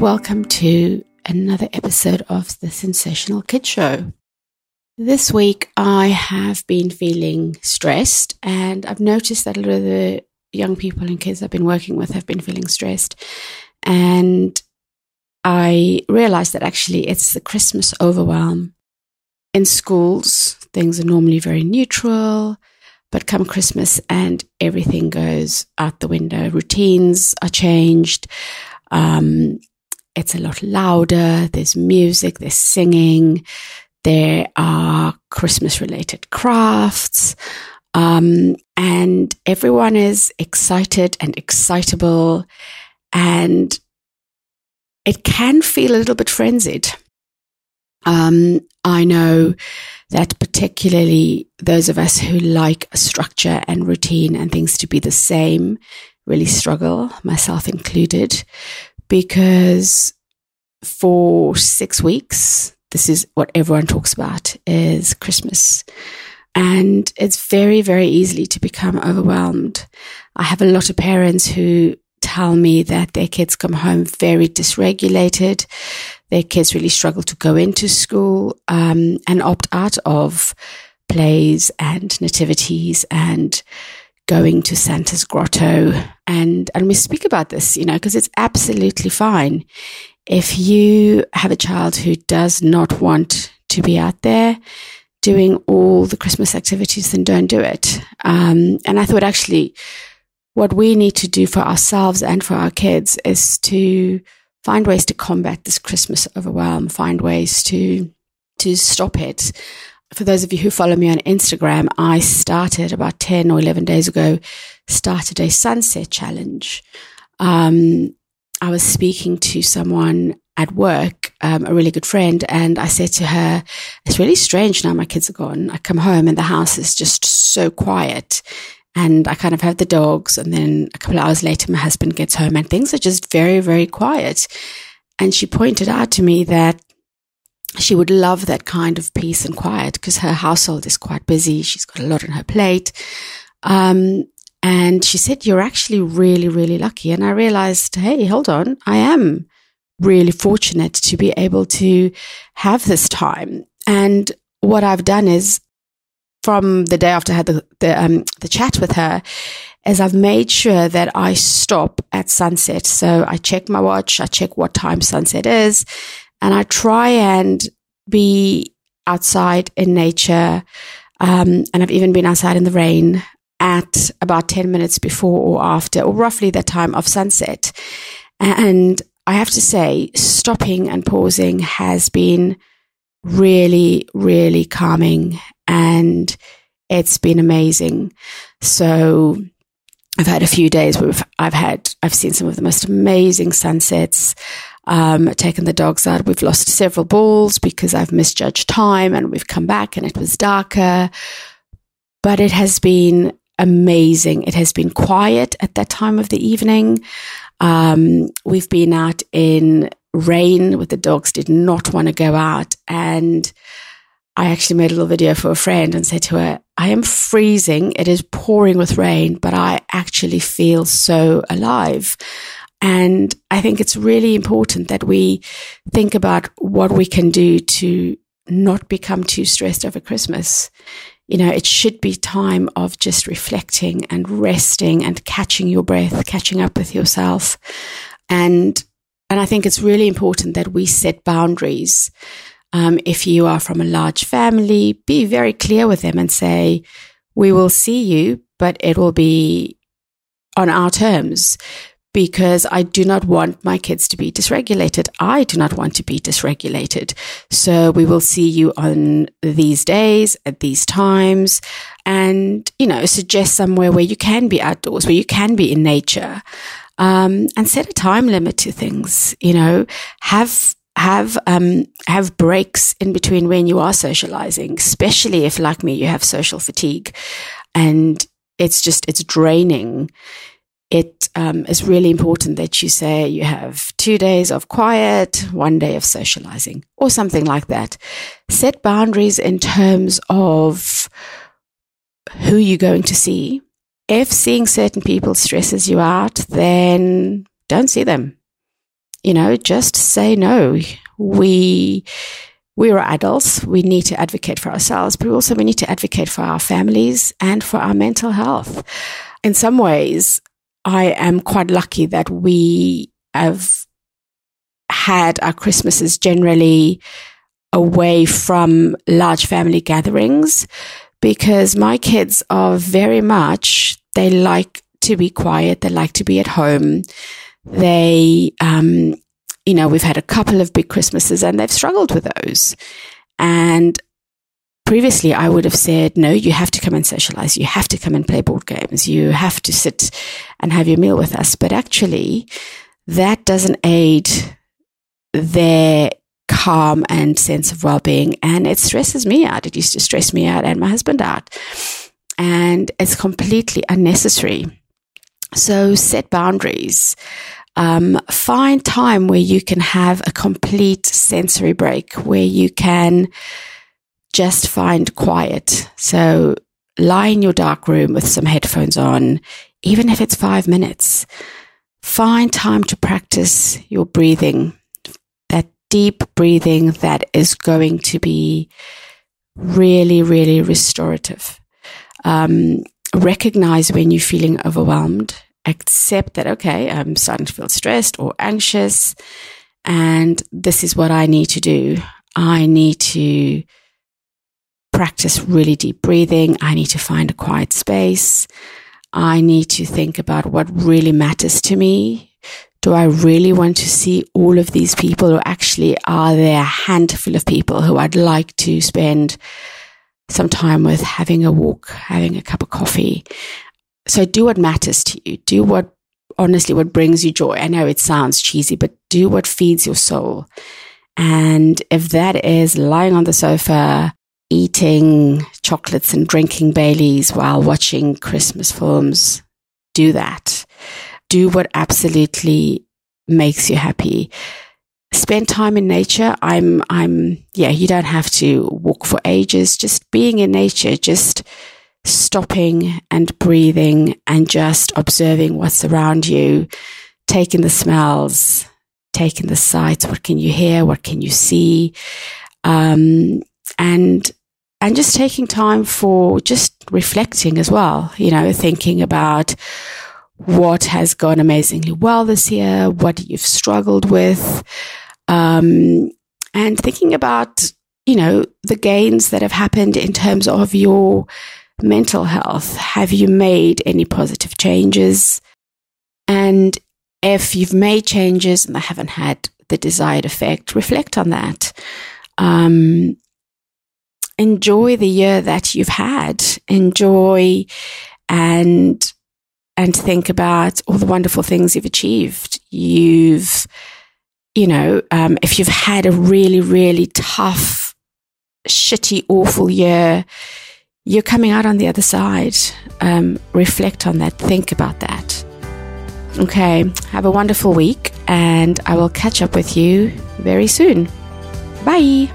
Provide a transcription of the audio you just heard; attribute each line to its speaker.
Speaker 1: welcome to another episode of the Sensational Kid Show. This week I have been feeling stressed, and I've noticed that a lot of the young people and kids I've been working with have been feeling stressed. And I realized that actually it's the Christmas overwhelm. In schools, things are normally very neutral, but come Christmas and everything goes out the window. Routines are changed. Um, it's a lot louder. There's music, there's singing, there are Christmas related crafts. Um, and everyone is excited and excitable. And it can feel a little bit frenzied. Um, I know that particularly those of us who like structure and routine and things to be the same really struggle, myself included, because for six weeks, this is what everyone talks about is Christmas. And it's very, very easily to become overwhelmed. I have a lot of parents who tell me that their kids come home very dysregulated. Their kids really struggle to go into school um, and opt out of plays and nativities and going to Santa's grotto. And, and we speak about this, you know, because it's absolutely fine. If you have a child who does not want to be out there doing all the Christmas activities, then don't do it. Um, and I thought actually what we need to do for ourselves and for our kids is to find ways to combat this Christmas overwhelm, find ways to, to stop it for those of you who follow me on Instagram, I started about 10 or 11 days ago, started a sunset challenge. Um, I was speaking to someone at work, um, a really good friend, and I said to her, It's really strange now my kids are gone. I come home and the house is just so quiet. And I kind of have the dogs. And then a couple of hours later, my husband gets home and things are just very, very quiet. And she pointed out to me that she would love that kind of peace and quiet because her household is quite busy. She's got a lot on her plate. Um, and she said, You're actually really, really lucky. And I realized, Hey, hold on. I am really fortunate to be able to have this time. And what I've done is from the day after I had the, the, um, the chat with her, is I've made sure that I stop at sunset. So I check my watch, I check what time sunset is, and I try and be outside in nature. Um, and I've even been outside in the rain at about 10 minutes before or after, or roughly the time of sunset. And I have to say, stopping and pausing has been really, really calming and it's been amazing. So I've had a few days where I've had, I've seen some of the most amazing sunsets um, taken the dogs out. We've lost several balls because I've misjudged time and we've come back and it was darker. But it has been amazing. It has been quiet at that time of the evening. Um, we've been out in rain with the dogs did not want to go out. And I actually made a little video for a friend and said to her, I am freezing. It is pouring with rain, but I actually feel so alive. And I think it's really important that we think about what we can do to not become too stressed over Christmas. You know, it should be time of just reflecting and resting and catching your breath, catching up with yourself. And, and I think it's really important that we set boundaries. Um, if you are from a large family, be very clear with them and say, we will see you, but it will be on our terms because I do not want my kids to be dysregulated. I do not want to be dysregulated. So we will see you on these days at these times and, you know, suggest somewhere where you can be outdoors, where you can be in nature. Um, and set a time limit to things, you know, have have um, have breaks in between when you are socializing, especially if, like me, you have social fatigue, and it's just it's draining it um, is really important that you say you have two days of quiet, one day of socializing, or something like that. Set boundaries in terms of who you're going to see. If seeing certain people stresses you out, then don't see them. you know, just say no. We, we are adults. We need to advocate for ourselves, but also we need to advocate for our families and for our mental health. In some ways, I am quite lucky that we have had our Christmases generally away from large family gatherings because my kids are very much, they like to be quiet. They like to be at home. They, um, you know, we've had a couple of big Christmases and they've struggled with those. And previously I would have said, no, you have to come and socialize. You have to come and play board games. You have to sit and have your meal with us. But actually, that doesn't aid their calm and sense of well-being. And it stresses me out. It used to stress me out and my husband out. And it's completely unnecessary. So set boundaries. Um, find time where you can have a complete sensory break, where you can just find quiet. So lie in your dark room with some headphones on, even if it's five minutes. Find time to practice your breathing, that deep breathing that is going to be really, really restorative. Um, recognize when you're feeling overwhelmed accept that, okay, I'm starting to feel stressed or anxious, and this is what I need to do. I need to practice really deep breathing. I need to find a quiet space. I need to think about what really matters to me. Do I really want to see all of these people, or actually are there a handful of people who I'd like to spend some time with having a walk, having a cup of coffee, so do what matters to you. Do what, honestly, what brings you joy. I know it sounds cheesy, but do what feeds your soul. And if that is lying on the sofa, eating chocolates and drinking Baileys while watching Christmas films, do that. Do what absolutely makes you happy. Spend time in nature. I'm, I'm, yeah, you don't have to walk for ages. Just being in nature, just stopping and breathing and just observing what's around you, taking the smells, taking the sights. What can you hear? What can you see? Um, and and just taking time for just reflecting as well. You know, thinking about what has gone amazingly well this year, what you've struggled with, um, and thinking about you know the gains that have happened in terms of your mental health? Have you made any positive changes? And if you've made changes and they haven't had the desired effect, reflect on that. Um, enjoy the year that you've had. Enjoy and and think about all the wonderful things you've achieved. You've, you know, um, if you've had a really, really tough, shitty, awful year, you're coming out on the other side. Um, reflect on that. Think about that. Okay. Have a wonderful week, and I will catch up with you very soon. Bye.